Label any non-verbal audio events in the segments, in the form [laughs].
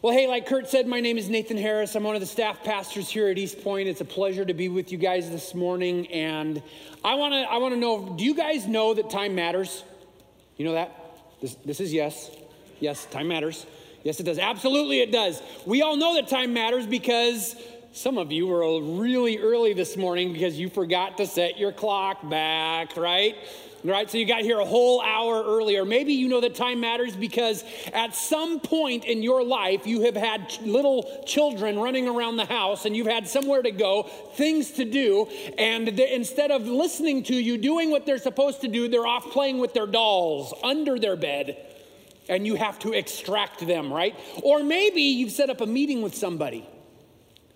Well, hey, like Kurt said, my name is Nathan Harris. I'm one of the staff pastors here at East Point. It's a pleasure to be with you guys this morning. And I want to I want to know do you guys know that time matters? You know that? This, this is yes. Yes, time matters. Yes, it does. Absolutely, it does. We all know that time matters because some of you were really early this morning because you forgot to set your clock back, right? Right? So you got here a whole hour earlier. Maybe you know that time matters because at some point in your life, you have had little children running around the house and you've had somewhere to go, things to do, and instead of listening to you, doing what they're supposed to do, they're off playing with their dolls under their bed. And you have to extract them, right? Or maybe you've set up a meeting with somebody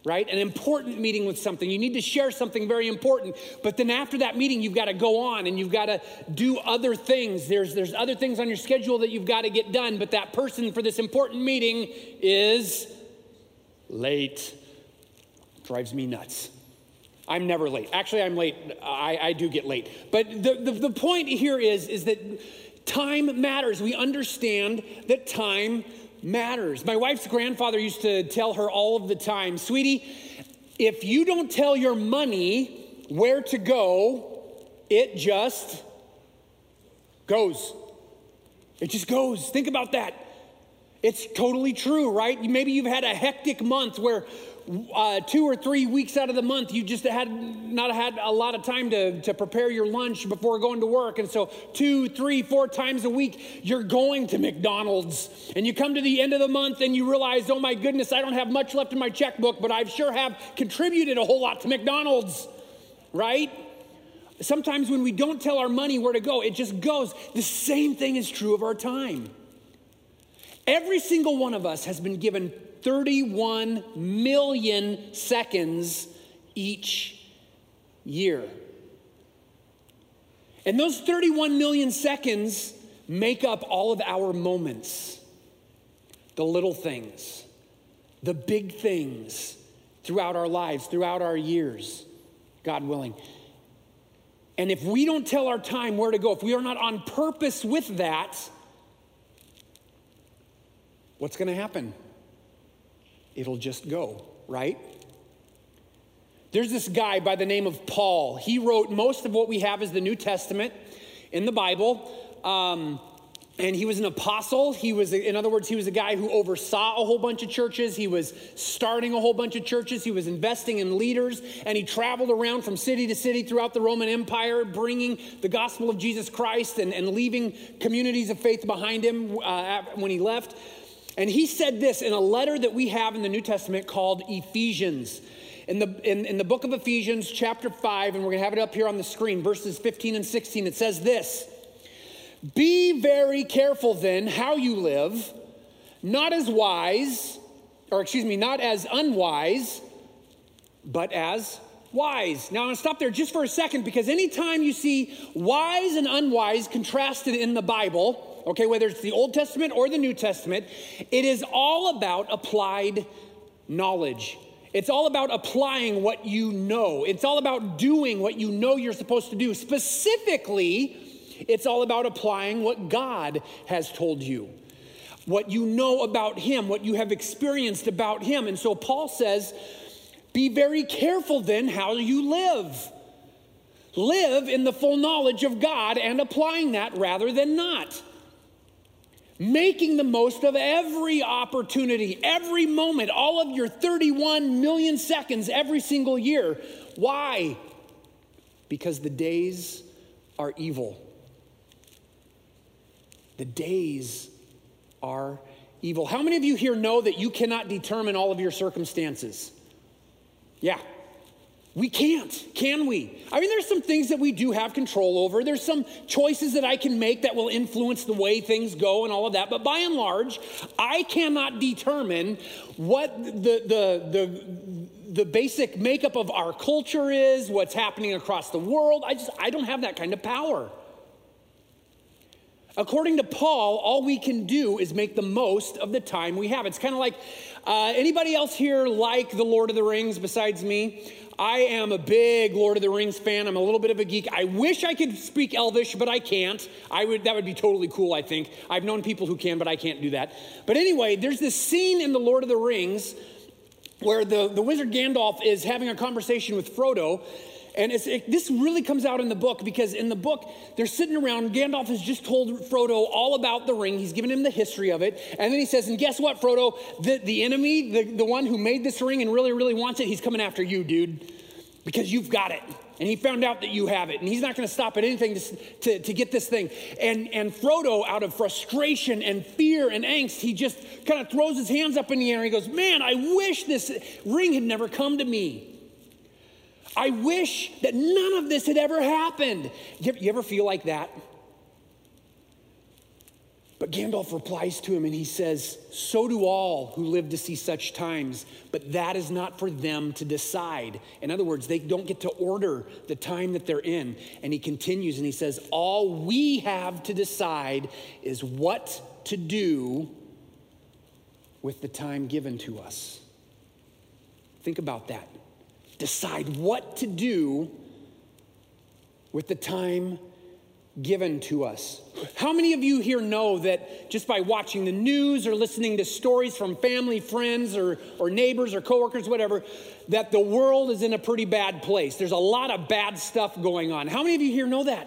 right? An important meeting with something. You need to share something very important. But then after that meeting, you've got to go on and you've got to do other things. There's, there's other things on your schedule that you've got to get done. But that person for this important meeting is late. Drives me nuts. I'm never late. Actually, I'm late. I, I do get late. But the, the, the point here is, is that time matters. We understand that time matters. My wife's grandfather used to tell her all of the time, sweetie, if you don't tell your money where to go, it just goes. It just goes. Think about that. It's totally true, right? Maybe you've had a hectic month where uh, two or three weeks out of the month, you just had not had a lot of time to, to prepare your lunch before going to work. And so, two, three, four times a week, you're going to McDonald's. And you come to the end of the month and you realize, oh my goodness, I don't have much left in my checkbook, but I sure have contributed a whole lot to McDonald's, right? Sometimes when we don't tell our money where to go, it just goes. The same thing is true of our time. Every single one of us has been given 31 million seconds each year. And those 31 million seconds make up all of our moments the little things, the big things throughout our lives, throughout our years, God willing. And if we don't tell our time where to go, if we are not on purpose with that, what's going to happen? It'll just go, right? There's this guy by the name of Paul. He wrote most of what we have is the New Testament in the Bible. Um, and he was an apostle. He was, in other words, he was a guy who oversaw a whole bunch of churches. He was starting a whole bunch of churches. He was investing in leaders. And he traveled around from city to city throughout the Roman Empire, bringing the gospel of Jesus Christ and, and leaving communities of faith behind him uh, when he left. And he said this in a letter that we have in the New Testament called Ephesians. In the, in, in the book of Ephesians, chapter 5, and we're going to have it up here on the screen, verses 15 and 16, it says this Be very careful then how you live, not as wise, or excuse me, not as unwise, but as wise. Now, I'm going to stop there just for a second because anytime you see wise and unwise contrasted in the Bible, okay, whether it's the Old Testament or the New Testament, it is all about applied knowledge. It's all about applying what you know. It's all about doing what you know you're supposed to do. Specifically, it's all about applying what God has told you, what you know about Him, what you have experienced about Him. And so Paul says, be very careful then how you live. Live in the full knowledge of God and applying that rather than not making the most of every opportunity, every moment, all of your 31 million seconds every single year. Why? Because the days are evil. The days are evil. How many of you here know that you cannot determine all of your circumstances? Yeah, we can't, can we? I mean, there's some things that we do have control over. There's some choices that I can make that will influence the way things go and all of that. But by and large, I cannot determine what the, the, the, the basic makeup of our culture is, what's happening across the world. I just, I don't have that kind of power. According to Paul, all we can do is make the most of the time we have. It's kind of like uh, anybody else here like the Lord of the Rings besides me? I am a big Lord of the Rings fan. I'm a little bit of a geek. I wish I could speak Elvish, but I can't. I would that would be totally cool, I think. I've known people who can, but I can't do that. But anyway, there's this scene in the Lord of the Rings where the, the wizard Gandalf is having a conversation with Frodo, and it, this really comes out in the book because in the book, they're sitting around. Gandalf has just told Frodo all about the ring. He's given him the history of it. And then he says, And guess what, Frodo? The, the enemy, the, the one who made this ring and really, really wants it, he's coming after you, dude, because you've got it. And he found out that you have it. And he's not going to stop at anything to, to, to get this thing. And, and Frodo, out of frustration and fear and angst, he just kind of throws his hands up in the air and he goes, Man, I wish this ring had never come to me. I wish that none of this had ever happened. You, you ever feel like that? But Gandalf replies to him and he says, So do all who live to see such times, but that is not for them to decide. In other words, they don't get to order the time that they're in. And he continues and he says, All we have to decide is what to do with the time given to us. Think about that decide what to do with the time given to us. How many of you here know that just by watching the news or listening to stories from family, friends, or, or neighbors or coworkers, whatever, that the world is in a pretty bad place? There's a lot of bad stuff going on. How many of you here know that?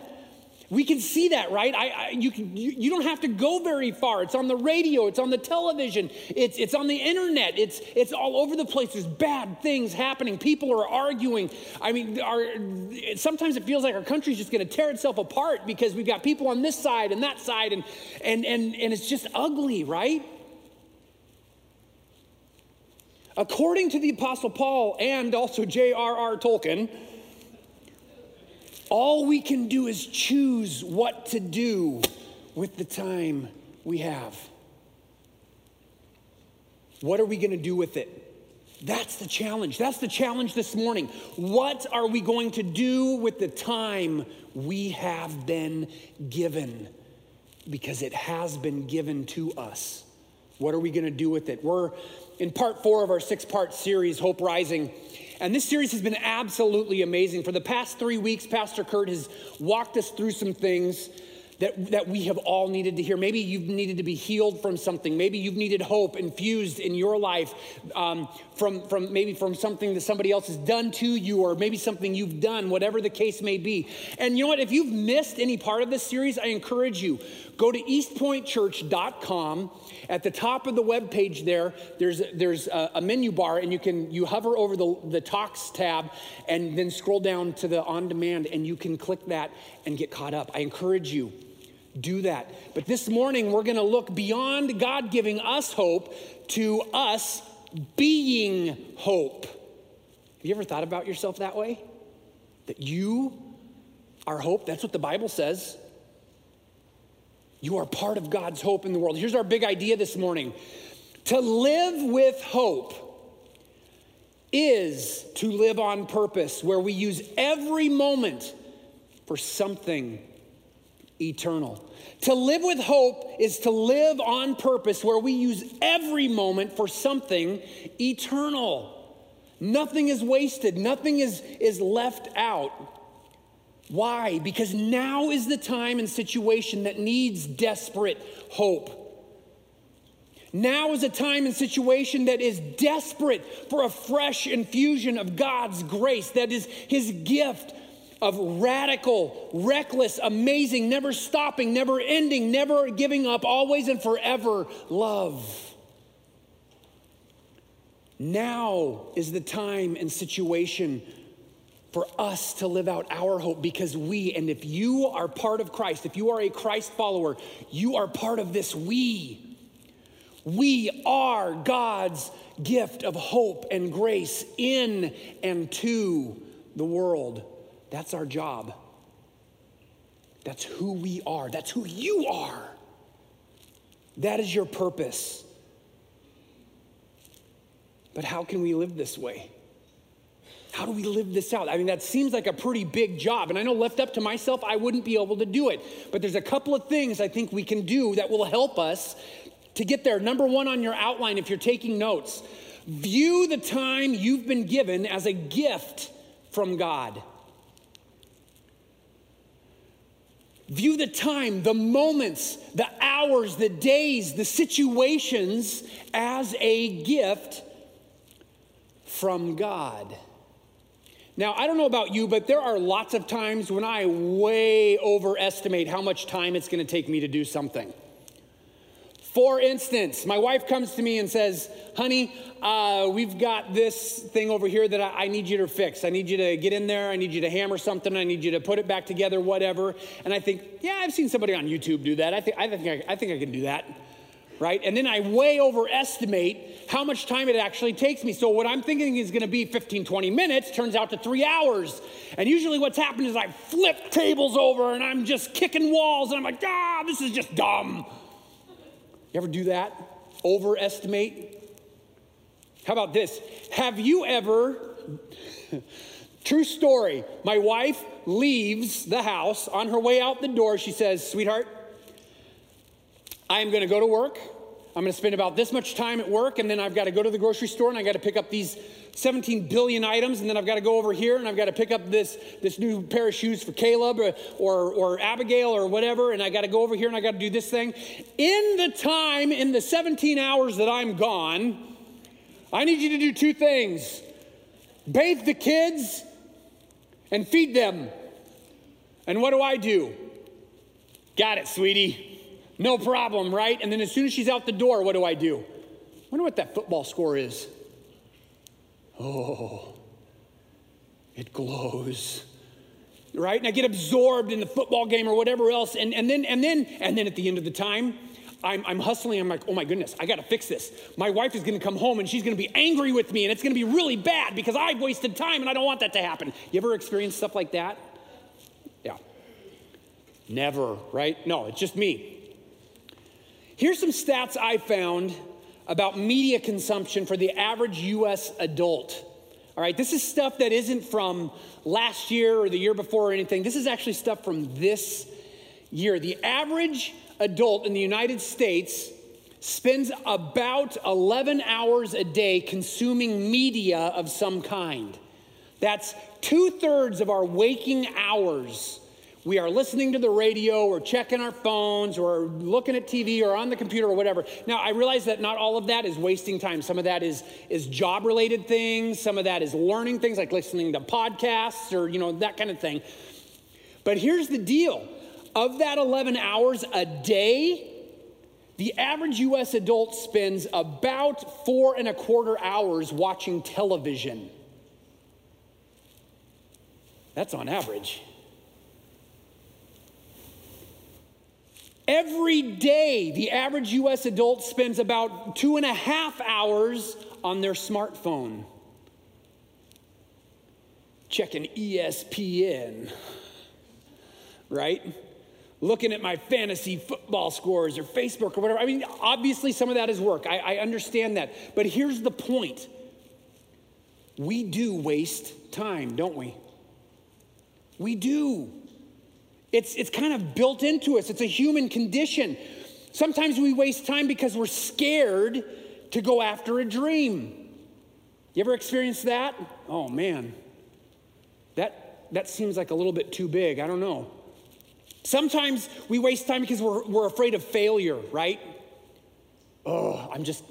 We can see that, right? I, I, you, can, you, you, don't have to go very far. It's on the radio, it's on the television, it's, it's on the internet, it's, it's all over the place. There's bad things happening. People are arguing. I mean, our, sometimes it feels like our country's just going to tear itself apart because we've got people on this side and that side, and, and, and, and it's just ugly, right? According to the Apostle Paul and also J.R.R. Tolkien, all we can do is choose what to do with the time we have. What are we going to do with it? That's the challenge. That's the challenge this morning. What are we going to do with the time we have been given? Because it has been given to us. What are we going to do with it? We're in part four of our six part series, Hope Rising. And this series has been absolutely amazing. For the past three weeks, Pastor Kurt has walked us through some things that, that we have all needed to hear. Maybe you've needed to be healed from something. Maybe you've needed hope infused in your life um, from, from maybe from something that somebody else has done to you, or maybe something you've done, whatever the case may be. And you know what? If you've missed any part of this series, I encourage you go to eastpointchurch.com. At the top of the web page there, there's, there's a, a menu bar, and you can you hover over the, the talks tab and then scroll down to the on demand, and you can click that and get caught up. I encourage you do that. But this morning, we're going to look beyond God giving us hope to us being hope. Have you ever thought about yourself that way? That you are hope? That's what the Bible says. You are part of God's hope in the world. Here's our big idea this morning to live with hope is to live on purpose, where we use every moment for something eternal. To live with hope is to live on purpose where we use every moment for something eternal. Nothing is wasted, nothing is, is left out. Why? Because now is the time and situation that needs desperate hope. Now is a time and situation that is desperate for a fresh infusion of God's grace, that is His gift of radical, reckless, amazing, never stopping, never ending, never giving up, always and forever love. Now is the time and situation for us to live out our hope because we, and if you are part of Christ, if you are a Christ follower, you are part of this we. We are God's gift of hope and grace in and to the world. That's our job. That's who we are. That's who you are. That is your purpose. But how can we live this way? how do we live this out? I mean, that seems like a pretty big job. And I know left up to myself, I wouldn't be able to do it. But there's a couple of things I think we can do that will help us to get there. Number one on your outline, if you're taking notes, view the time you've been given as a gift from God. View the time, the moments, the hours, the days, the situations as a gift from God. Now, I don't know about you, but there are lots of times when I way overestimate how much time it's going to take me to do something. For instance, my wife comes to me and says, Honey, uh, we've got this thing over here that I, I, need you to fix. I need you to get in there. I need you to hammer something. I need you to put it back together, whatever. And I think, Yeah, I've seen somebody on YouTube do that. I think I, think I, I, think I can do that right? And then I way overestimate how much time it actually takes me. So what I'm thinking is gonna be 15, 20 minutes turns out to three hours. And usually what's happened is I flip tables over and I'm just kicking walls and I'm like, ah, this is just dumb. You ever do that? Overestimate? How about this? Have you ever, [laughs] true story, my wife leaves the house on her way out the door. She says, Sweetheart, I am going to go to work. I'm going to spend about this much time at work, and then I've got to go to the grocery store and I've got to pick up these 17 billion items, and then I've got to go over here and I've got to pick up this, this new pair of shoes for Caleb or, or, or Abigail or whatever, and I got to go over here and I got to do this thing. In the time, in the 17 hours that I'm gone, I need you to do two things bathe the kids and feed them. And what do I do? Got it, sweetie. No problem, right? And then as soon as she's out the door, what do I do? I Wonder what that football score is. Oh, it glows. Right? And I get absorbed in the football game or whatever else. And, and then and then and then at the end of the time, I'm, I'm hustling. I'm like, oh my goodness, I got to fix this. My wife is to come home and she's to be angry with me, and it's to be really bad because I've wasted time and I don't want that to happen. You ever experienced stuff like that? Yeah. Never, right? No, it's just me. Here's some stats I found about media consumption for the average US adult. All right, this is stuff that isn't from last year or the year before or anything. This is actually stuff from this year. The average adult in the United States spends about 11 hours a day consuming media of some kind. That's two thirds of our waking hours we are listening to the radio or checking our phones or looking at TV or on the computer or whatever. Now, I realize that not all of that is wasting time. Some of that is, is job related things, some of that is learning things like listening to podcasts or, you know, that kind of thing. But here's the deal of that 11 hours a day, the average US adult spends about four and a quarter hours watching television. That's on average. Every day, the average US adult spends about two and a half hours on their smartphone checking ESPN, right? Looking at my fantasy football scores or Facebook or whatever. I mean, obviously, some of that is work. I, I understand that. But here's the point we do waste time, don't we? We do. It's, it's kind of built into us, it's a human condition. Sometimes we waste time because we're scared to go after a dream. You ever experienced that? Oh man, that, that seems like a little bit too big. I don't know. Sometimes we waste time because we're, we're afraid of failure, right? Oh, I'm just,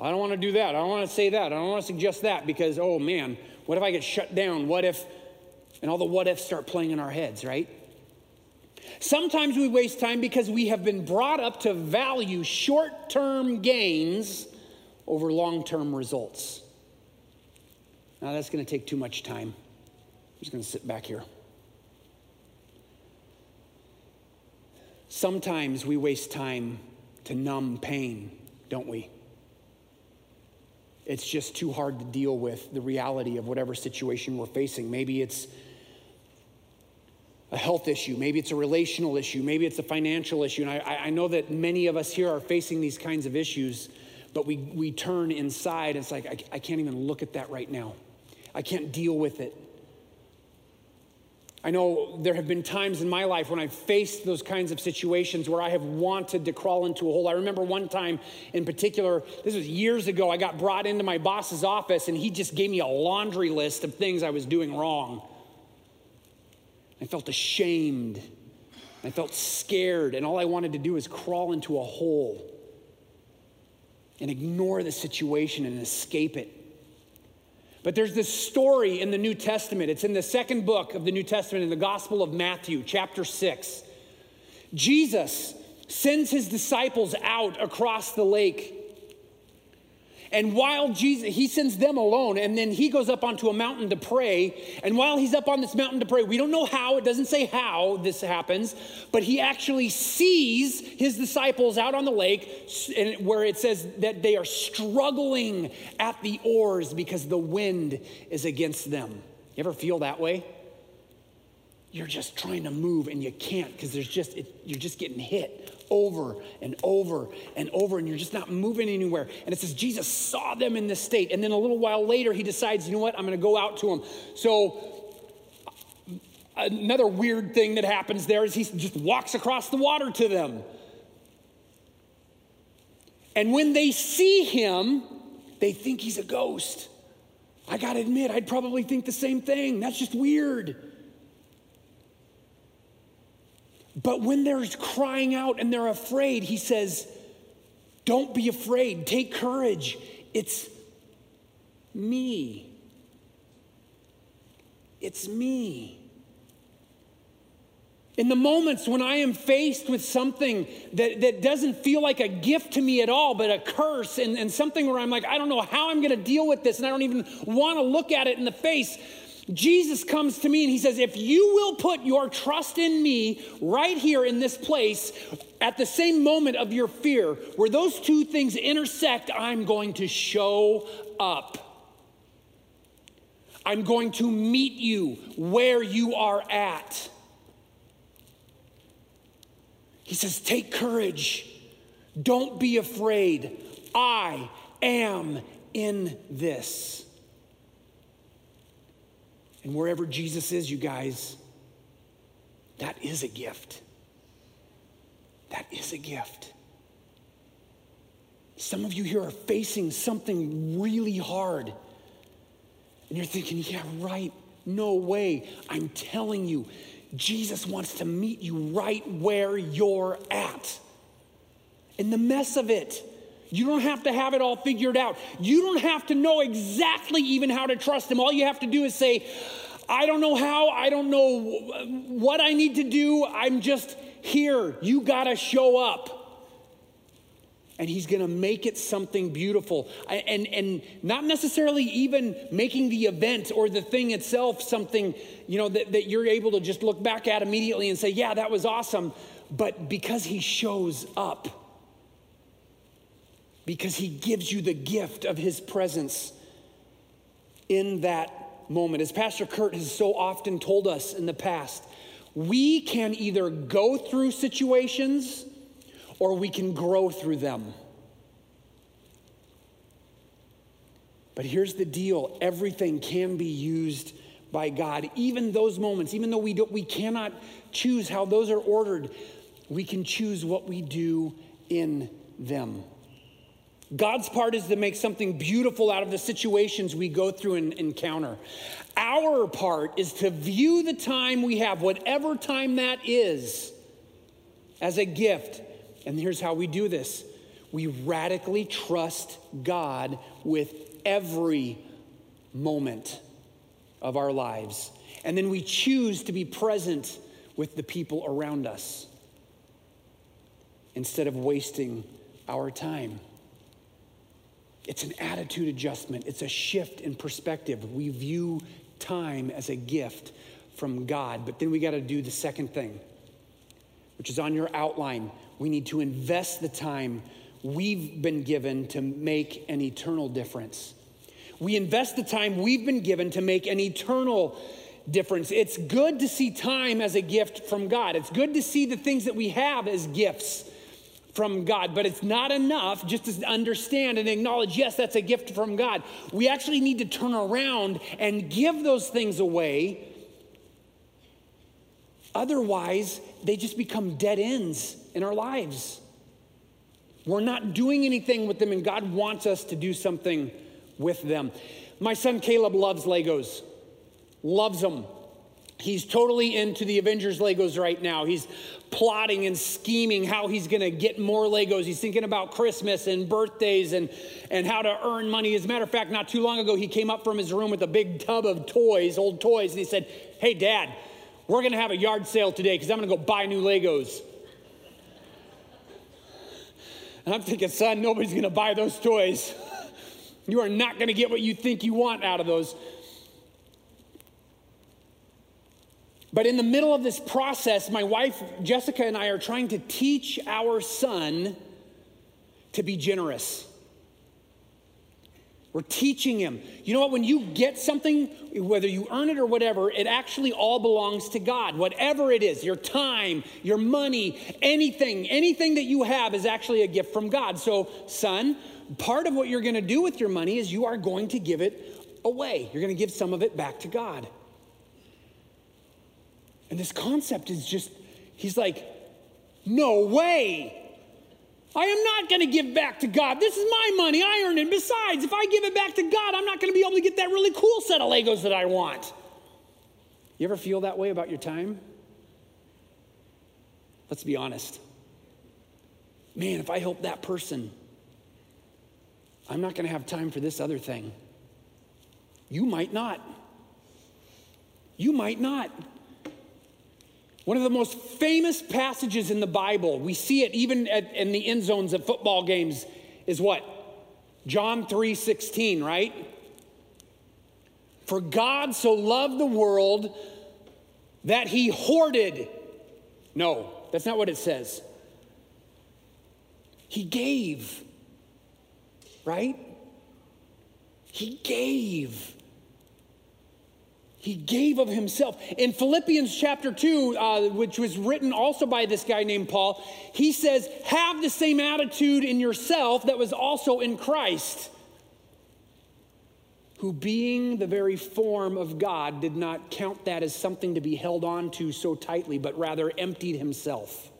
I don't want to do that. I don't want to say that. I don't want to suggest that because, oh man, what if I get shut down? What if, and all the what ifs start playing in our heads, right? Sometimes we waste time because we have been brought up to value short term gains over long term results. Now, that's going to take too much time. I'm just going to sit back here. Sometimes we waste time to numb pain, don't we? It's just too hard to deal with the reality of whatever situation we're facing. Maybe it's a health issue, maybe it's a relational issue, maybe it's a financial issue. And I, I know that many of us here are facing these kinds of issues, but we, we turn inside. It's like, I, I can't even look at that right now. I can't deal with it. I know there have been times in my life when I've faced those kinds of situations where I have wanted to crawl into a hole. I remember one time in particular, this was years ago, I got brought into my boss's office and he just gave me a laundry list of things I was doing wrong. I felt ashamed. I felt scared, and all I wanted to do was crawl into a hole and ignore the situation and escape it. But there's this story in the New Testament. It's in the second book of the New Testament, in the Gospel of Matthew, chapter 6. Jesus sends his disciples out across the lake and while Jesus, he sends them alone, and then he goes up onto a mountain to pray. And while he's up on this mountain to pray, we don't know how, it doesn't say how this happens, but he actually sees his disciples out on the lake where it says that they are struggling at the oars because the wind is against them. You ever feel that way? You're just trying to move and you can't because there's just, it, you're just getting hit over and over and over, and you're just not moving anywhere. And it says Jesus saw them in this state. And then a little while later, he decides, you know what, I'm going to go out to them. So, another weird thing that happens there is he just walks across the water to them. And when they see him, they think he's a ghost. I gotta admit, I'd probably think the same thing. That's just weird. But when they're crying out and they're afraid, he says, Don't be afraid, take courage. It's me. It's me. In the moments when I am faced with something that, that doesn't feel like a gift to me at all, but a curse, and, and something where I'm like, I don't know how I'm gonna deal with this, and I don't even wanna look at it in the face, Jesus comes to me and he says, If you will put your trust in me right here in this place, at the same moment of your fear, where those two things intersect, I'm going to show up. I'm going to meet you where you are at. He says, Take courage. Don't be afraid. I am in this. And wherever Jesus is, you guys, that is a gift. That is a gift. Some of you here are facing something really hard. And you're thinking, yeah, right, no way. I'm telling you, Jesus wants to meet you right where you're at. In the mess of it. You don't have to have it all figured out. You don't have to know exactly even how to trust Him. All you have to do is say, I don't know how, I don't know what I need to do. I'm just here. You got to show up. And he's going to make it something beautiful. And, and not necessarily even making the event or the thing itself something, you know, that, that you're able to just look back at immediately and say, yeah, that was awesome. But because he shows up, because he gives you the gift of his presence in that moment. As Pastor Kurt has so often told us in the past, we can either go through situations or we can grow through them. But here's the deal everything can be used by God. Even those moments, even though we, don't, we cannot choose how those are ordered, we can choose what we do in them. God's part is to make something beautiful out of the situations we go through and encounter. Our part is to view the time we have, whatever time that is, as a gift. And here's how we do this we radically trust God with every moment of our lives. And then we choose to be present with the people around us instead of wasting our time. It's an attitude adjustment, it's a shift in perspective. We view time as a gift from God. But then we got to do the second thing, which is on your outline. We need to invest the time we've been given to make an eternal difference. We invest the time we've been given to make an eternal difference. It's good to see time as a gift from God. It's good to see the things that we have as gifts from God. But it's not enough just to understand and acknowledge, yes, that's a gift from God. We actually need to turn around and give those things away. Otherwise, they just become dead ends in our lives. We're not doing anything with them, and God wants us to do something with them. My son Caleb loves Legos, loves them. He's totally into the Avengers Legos right now. He's plotting and scheming how he's going to get more Legos. He's thinking about Christmas and birthdays and, and how to earn money. As a matter of fact, not too long ago, he came up from his room with a big tub of toys, old toys, and he said, Hey, Dad, we're going to have a yard sale today because I'm going to go buy new Legos. And I'm thinking, son, nobody's going to buy those toys. [laughs] you are not going to get what you think you want out of those. But in the middle of this process, my wife, Jessica, and I are trying to teach our son to be generous. We're teaching him. You know what? When you get something, whether you earn it or whatever, it actually all belongs to God. Whatever it is, your time, your money, anything, anything that you have is actually a gift from God. So, son, part of what you're going to do with your money is you are going to give it away. You're going to give some of it back to God. And this concept is just, he's like, no way. I am not going to give back to God. This is my money. I earned it. Besides, if I give it back to God, I'm not going to be able to get that really cool set of Legos that I want. You ever feel that way about your time? Let's be honest. Man, if I help that person, I'm not going to have time for this other thing. You might not. You might not. One of the most famous passages in the Bible, we see it even at, in the end zones of football games, is what? John 3 16, right? For God so loved the world that he hoarded. No, that's not what it says. He gave, right? He gave. He gave of himself. In Philippians chapter 2, uh, which was written also by this guy named Paul, he says, Have the same attitude in yourself that was also in Christ, who, being the very form of God, did not count that as something to be held on to so tightly, but rather emptied himself.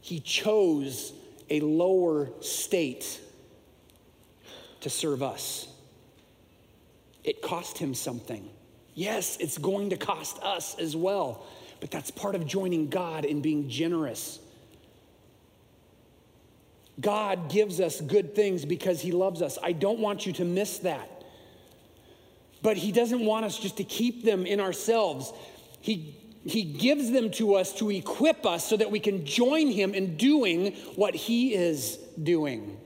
He chose a lower state to serve us. It cost him something. Yes, it's going to cost us as well, but that's part of joining God in being generous. God gives us good things because He loves us. I don't want you to miss that. But He doesn't want us just to keep them in ourselves. He, he gives them to us to equip us so that we can join Him in doing what He is doing.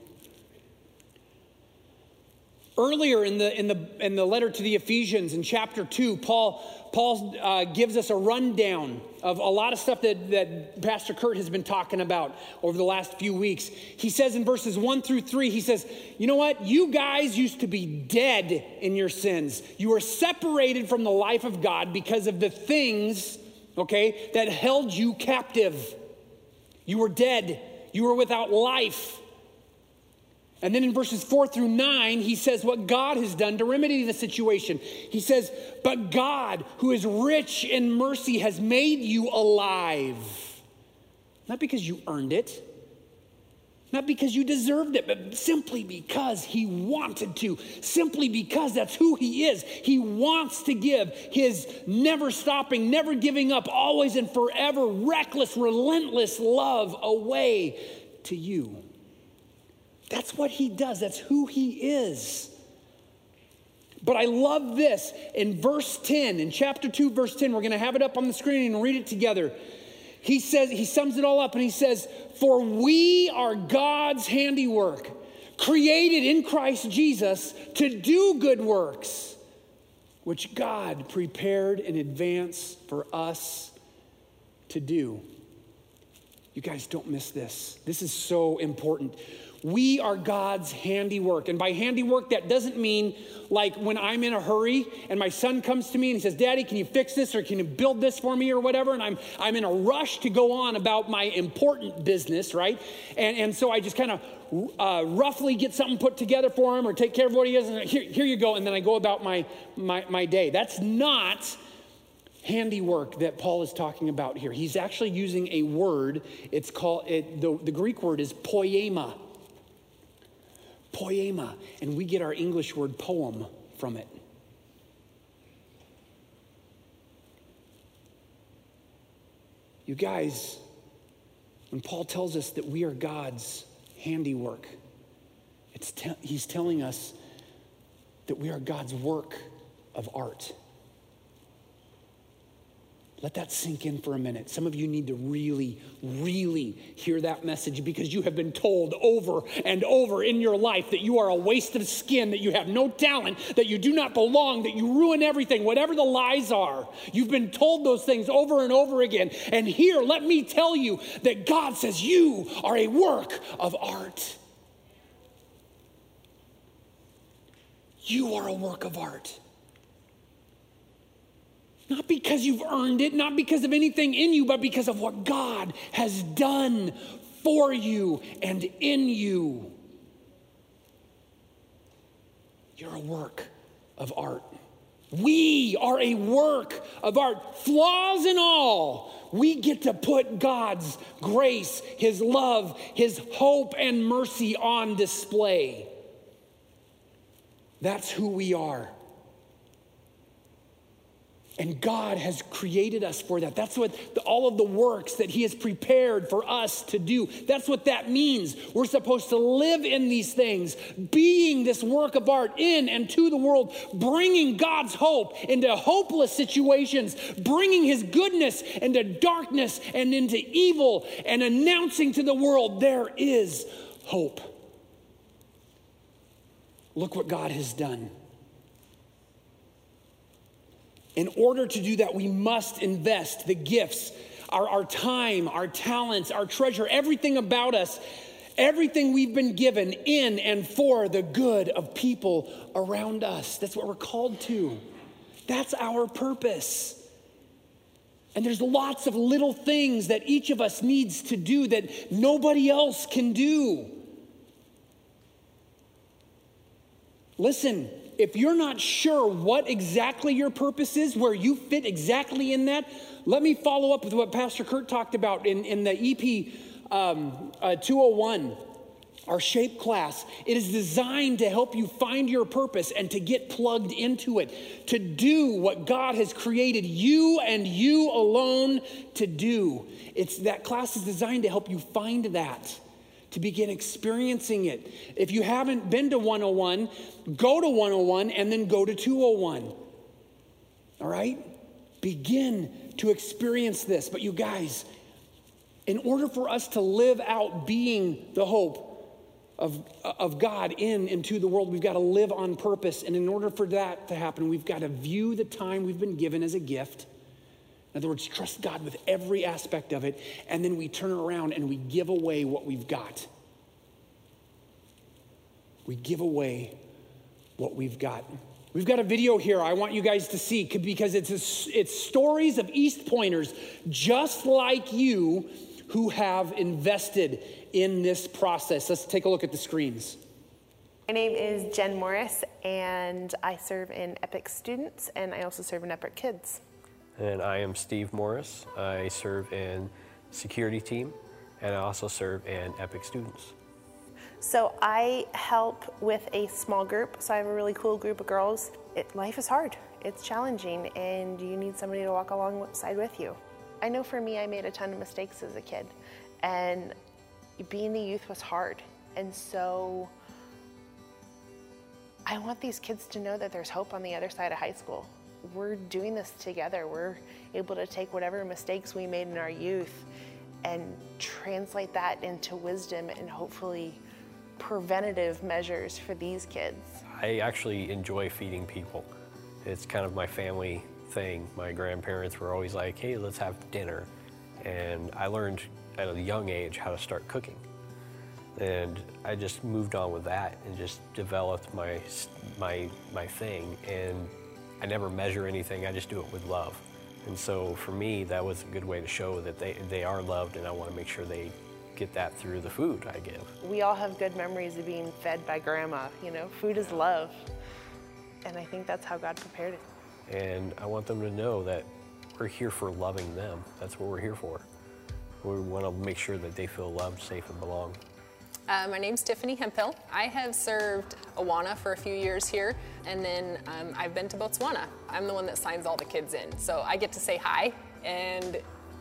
Earlier in the, in, the, in the letter to the Ephesians in chapter 2, Paul, Paul uh, gives us a rundown of a lot of stuff that, that Pastor Kurt has been talking about over the last few weeks. He says in verses 1 through 3, he says, You know what? You guys used to be dead in your sins. You were separated from the life of God because of the things, okay, that held you captive. You were dead, you were without life. And then in verses four through nine, he says what God has done to remedy the situation. He says, But God, who is rich in mercy, has made you alive. Not because you earned it, not because you deserved it, but simply because he wanted to, simply because that's who he is. He wants to give his never stopping, never giving up, always and forever reckless, relentless love away to you. That's what he does, that's who he is. But I love this in verse 10, in chapter 2, verse 10. We're going to have it up on the screen and read it together. He says, he sums it all up and he says, For we are God's handiwork, created in Christ Jesus to do good works, which God prepared in advance for us to do. You guys don't miss this. This is so important We are God's handiwork. And by handiwork, that doesn't mean like when I'm in a hurry and my son comes to me and he says, Daddy, can you fix this or can you build this for me or whatever? And I'm, I'm in a rush to go on about my important business, right? And, and so I just kind of uh, roughly get something put together for him or take care of what he is. And here, here you go. And then I go about my, my, my day. That's not handiwork that Paul is talking about here. He's actually using a word. It's called, it, the, the Greek word is poema poema, and we get our English word poem from it. You guys, when Paul tells us that we are God's handiwork, te- he's telling us that we are God's work of art. Let that sink in for a minute. Some of you need to really, really hear that message because you have been told over and over in your life that you are a waste of skin, that you have no talent, that you do not belong, that you ruin everything, whatever the lies are. You've been told those things over and over again. And here, let me tell you that God says you are a work of art. You are a work of art. Not because you've earned it, not because of anything in you, but because of what God has done for you and in you. You're a work of art. We are a work of art, flaws and all. We get to put God's grace, His love, His hope, and mercy on display. That's who we are. And God has created us for that. That's what the, all of the works that He has prepared for us to do. That's what that means. We're supposed to live in these things, being this work of art in and to the world, bringing God's hope into hopeless situations, bringing His goodness into darkness and into evil, and announcing to the world there is hope. Look what God has done. In order to do that, we must invest the gifts, our, our time, our talents, our treasure, everything about us, everything we've been given in and for the good of people around us. That's what we're called to. That's our purpose. And there's lots of little things that each of us needs to do that nobody else can do. Listen, if you're not sure what exactly your purpose is, where you fit exactly in that, let me follow up with what Pastor Kurt talked about in, in the EP um, uh, 201, our shape class. It is designed to help you find your purpose and to get plugged into it, to do what God has created you and you alone to do. It's that class is designed to help you find that to begin experiencing it. If you haven't been to 101, go to 101 and then go to 201. All right? Begin to experience this. But you guys, in order for us to live out being the hope of, of God in and to the world, we've got to live on purpose. And in order for that to happen, we've got to view the time we've been given as a gift in other words, trust God with every aspect of it, and then we turn around and we give away what we've got. We give away what we've got. We've got a video here I want you guys to see because it's, a, it's stories of East Pointers just like you who have invested in this process. Let's take a look at the screens. My name is Jen Morris, and I serve in EPIC Students, and I also serve in EPIC Kids. And I am Steve Morris. I serve in security team and I also serve in EPIC students. So I help with a small group. So I have a really cool group of girls. It, life is hard. It's challenging and you need somebody to walk alongside with you. I know for me, I made a ton of mistakes as a kid and being the youth was hard. And so I want these kids to know that there's hope on the other side of high school we're doing this together. We're able to take whatever mistakes we made in our youth and translate that into wisdom and hopefully preventative measures for these kids. I actually enjoy feeding people. It's kind of my family thing. My grandparents were always like, hey, let's have dinner. And I learned at a young age how to start cooking. and I just moved on with that and just developed my my my thing. And I never measure anything. I just do it with love. And so for me, that was a good way to show that they they are loved, and I want to make sure they get that through the food I give. We all have good memories of being fed by grandma. You know, food is love, and I think that's how God prepared it. And I want them to know that we're here for loving them. That's what we're here for. We want to make sure that they feel loved, safe, and belong. Uh, my name's Tiffany Hemphill. I have served Awana for a few years here, and then um, I've been to Botswana. I'm the one that signs all the kids in, so I get to say hi and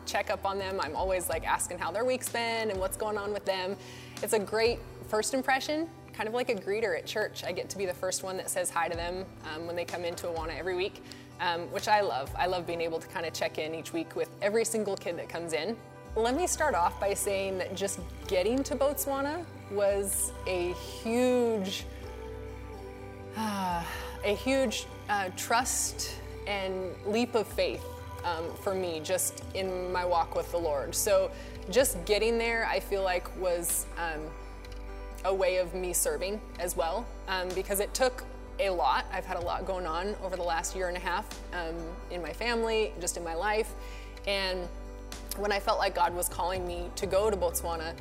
check up on them. I'm always like asking how their week's been and what's going on with them. It's a great first impression, kind of like a greeter at church. I get to be the first one that says hi to them um, when they come into Awana every week, um, which I love. I love being able to kind of check in each week with every single kid that comes in. Let me start off by saying that just getting to Botswana was a huge, uh, [sighs] a huge uh, trust and leap of faith um, for me just in my walk with the Lord. So just getting there, I feel like was um, a way of me serving as well um, because it took a lot. I've had a lot going on over the last year and a half um, in my family, just in my life. And when I felt like God was calling me to go to Botswana,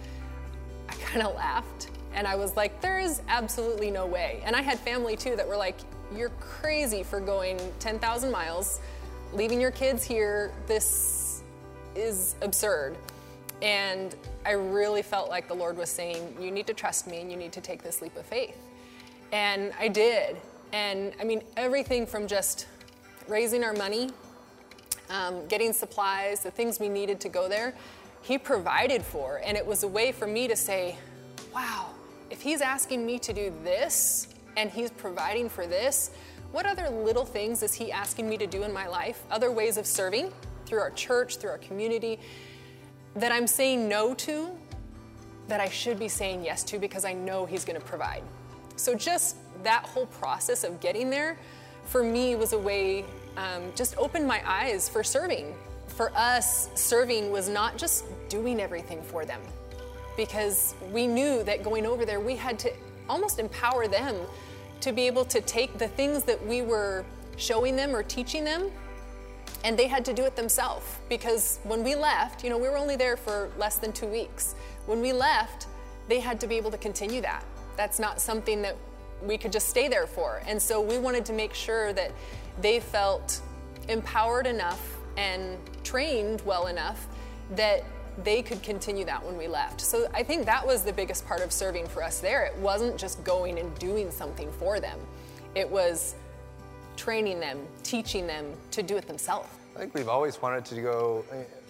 I kind of laughed and I was like, there is absolutely no way. And I had family too that were like, you're crazy for going 10,000 miles, leaving your kids here. This is absurd. And I really felt like the Lord was saying, you need to trust me and you need to take this leap of faith. And I did. And I mean, everything from just raising our money, um, getting supplies, the things we needed to go there, He provided for. And it was a way for me to say, wow, if He's asking me to do this and He's providing for this, what other little things is He asking me to do in my life? Other ways of serving through our church, through our community, that I'm saying no to, that I should be saying yes to because I know He's going to provide. So just that whole process of getting there for me was a way um, just opened my eyes for serving. For us, serving was not just doing everything for them because we knew that going over there, we had to almost empower them to be able to take the things that we were showing them or teaching them and they had to do it themselves because when we left, you know, we were only there for less than two weeks. When we left, they had to be able to continue that. That's not something that we could just stay there for. And so we wanted to make sure that they felt empowered enough and trained well enough that they could continue that when we left. So I think that was the biggest part of serving for us there. It wasn't just going and doing something for them, it was training them, teaching them to do it themselves. I think we've always wanted to go,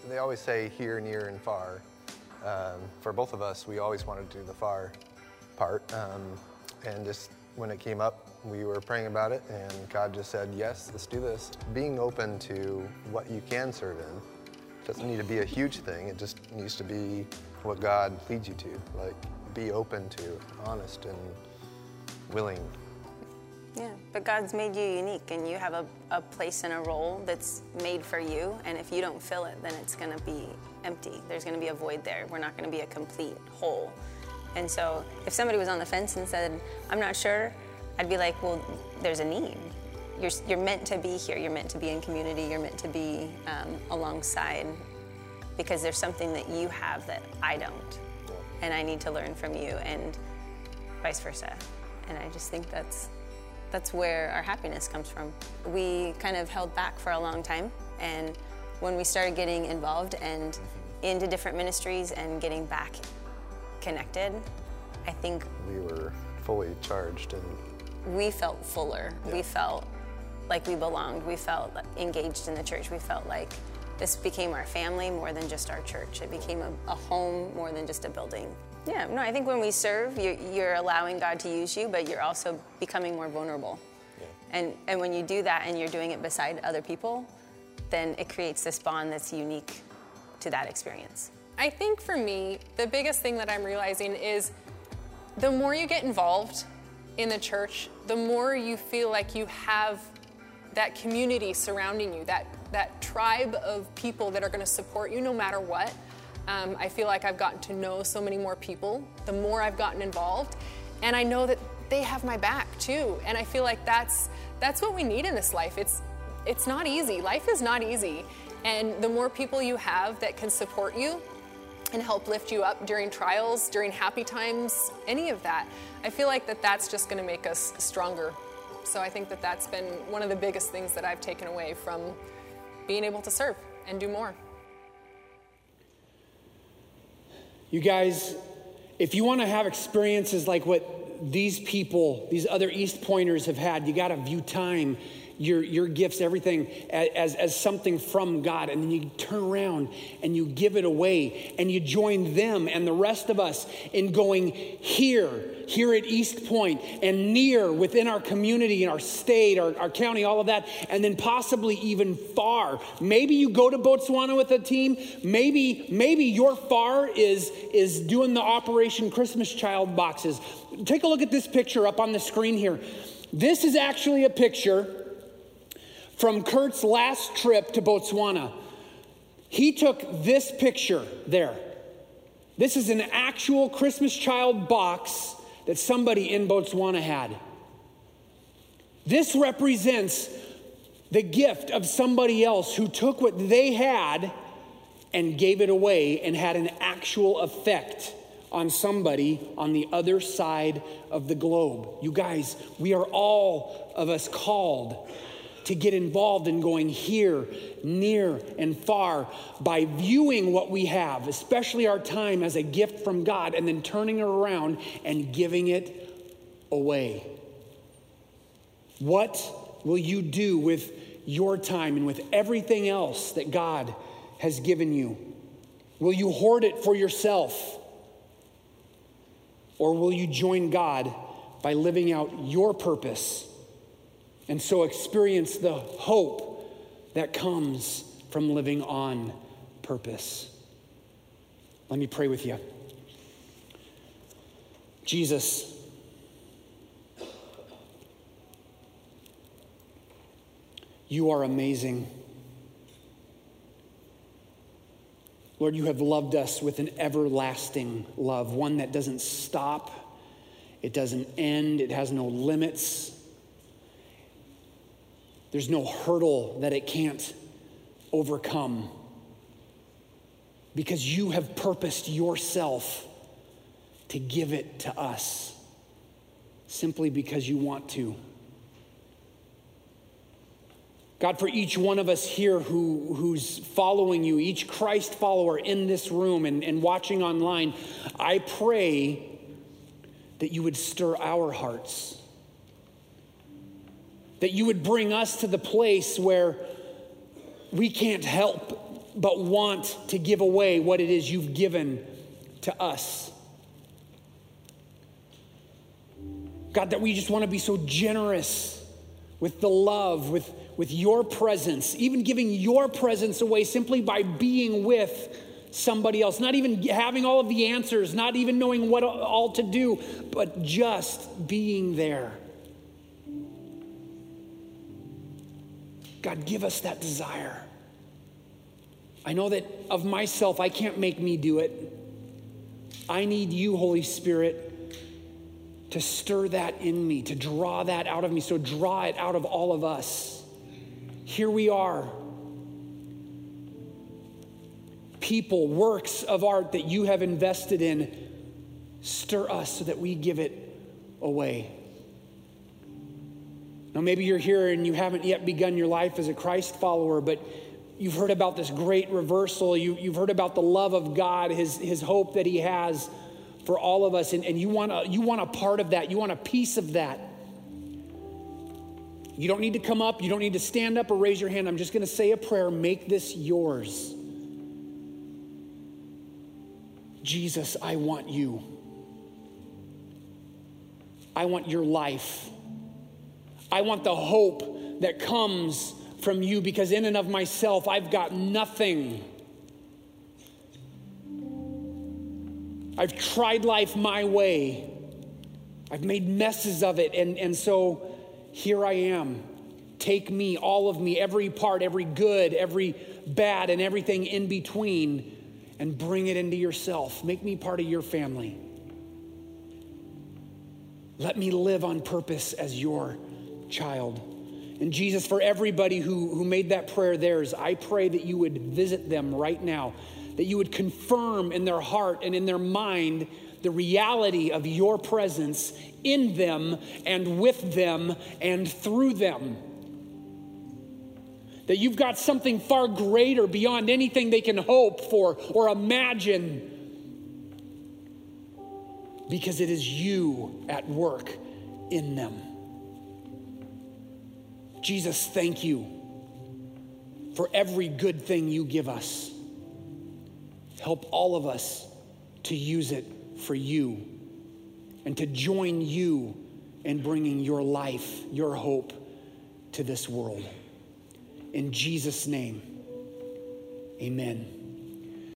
they always say here, near, and far. Um, for both of us, we always wanted to do the far part. Um, and just when it came up, we were praying about it, and God just said, Yes, let's do this. Being open to what you can serve in doesn't need to be a huge thing, it just needs to be what God leads you to. Like, be open to, honest, and willing. Yeah, but God's made you unique, and you have a, a place and a role that's made for you. And if you don't fill it, then it's going to be empty. There's going to be a void there. We're not going to be a complete whole. And so, if somebody was on the fence and said, I'm not sure, I'd be like, well, there's a need. You're, you're meant to be here. You're meant to be in community. You're meant to be um, alongside because there's something that you have that I don't. And I need to learn from you, and vice versa. And I just think that's, that's where our happiness comes from. We kind of held back for a long time. And when we started getting involved and into different ministries and getting back connected, I think we were fully charged and we felt fuller. Yeah. We felt like we belonged. We felt engaged in the church. We felt like this became our family more than just our church. It became a, a home more than just a building. Yeah, no, I think when we serve, you're, you're, allowing God to use you, but you're also becoming more vulnerable. Yeah. And, and when you do that and you're doing it beside other people, then it creates this bond that's unique to that experience. I think for me, the biggest thing that I'm realizing is the more you get involved in the church, the more you feel like you have that community surrounding you, that, that tribe of people that are going to support you no matter what. Um, I feel like I've gotten to know so many more people the more I've gotten involved, and I know that they have my back too. And I feel like that's that's what we need in this life. It's it's not easy. Life is not easy, and the more people you have that can support you and help lift you up during trials, during happy times, any of that, I feel like that that's just going to make us stronger. So I think that that's been one of the biggest things that I've taken away from being able to serve and do more. You guys, if you want to have experiences like what these people, these other East Pointers have had, you got to view time your, your gifts, everything as, as something from God. And then you turn around and you give it away and you join them and the rest of us in going here, here at East Point and near within our community, in our state, our, our county, all of that, and then possibly even far. Maybe you go to Botswana with a team. Maybe, maybe your far is, is doing the Operation Christmas Child boxes. Take a look at this picture up on the screen here. This is actually a picture from Kurt's last trip to Botswana. He took this picture there. This is an actual Christmas child box that somebody in Botswana had. This represents the gift of somebody else who took what they had and gave it away and had an actual effect on somebody on the other side of the globe. You guys, we are all of us called to get involved in going here, near, and far by viewing what we have, especially our time, as a gift from God, and then turning it around and giving it away. What will you do with your time and with everything else that God has given you? Will you hoard it for yourself? Or will you join God by living out your purpose? And so experience the hope that comes from living on purpose. Let me pray with you. Jesus, you are amazing. Lord, you have loved us with an everlasting love, one that doesn't stop, it doesn't end, it has no limits. There's no hurdle that it can't overcome because you have purposed yourself to give it to us simply because you want to. God, for each one of us here who, who's following you, each Christ follower in this room and, and watching online, I pray that you would stir our hearts that you would bring us to the place where we can't help but want to give away what it is you've given to us. God, that we just want to be so generous with the love, with, with your presence, even giving your presence away simply by being with somebody else, not even having all of the answers, not even knowing what all to do, but just being there. God, give us that desire. I know that of myself, I can't make me do it. I need you, Holy Spirit, to stir that in me, to draw that out of me. So draw it out of all of us. Here we are. People, works of art that you have invested in, stir us so that we give it away. Now, maybe you're here and you haven't yet begun your life as a Christ follower, but you've heard about this great reversal. You, have heard about the love of God, his, his hope that He has for all of us, and, and you, want a, you want a part of that. You want a piece of that. You don't need to come up, you don't need to stand up or raise your hand. I'm just going to say a prayer. Make this yours. Jesus, I want you. I want your life. I want the hope that comes from you because, in and of myself, I've got nothing. I've tried life my way. I've made messes of it. And, and so here I am. Take me, all of me, every part, every good, every bad, and everything in between. and bring it into yourself. Make me part of your family. Let me live on purpose as your child. And Jesus, for everybody who, who made that prayer theirs, I pray that you would visit them right now, that you would confirm in their heart and in their mind the reality of your presence in them and with them and through them. That you've got something far greater beyond anything they can hope for or imagine because it is you at work in them. Jesus, thank you for every good thing you give us. Help all of us to use it for you and to join you in bringing your life, your hope to this world. In Jesus' name, amen.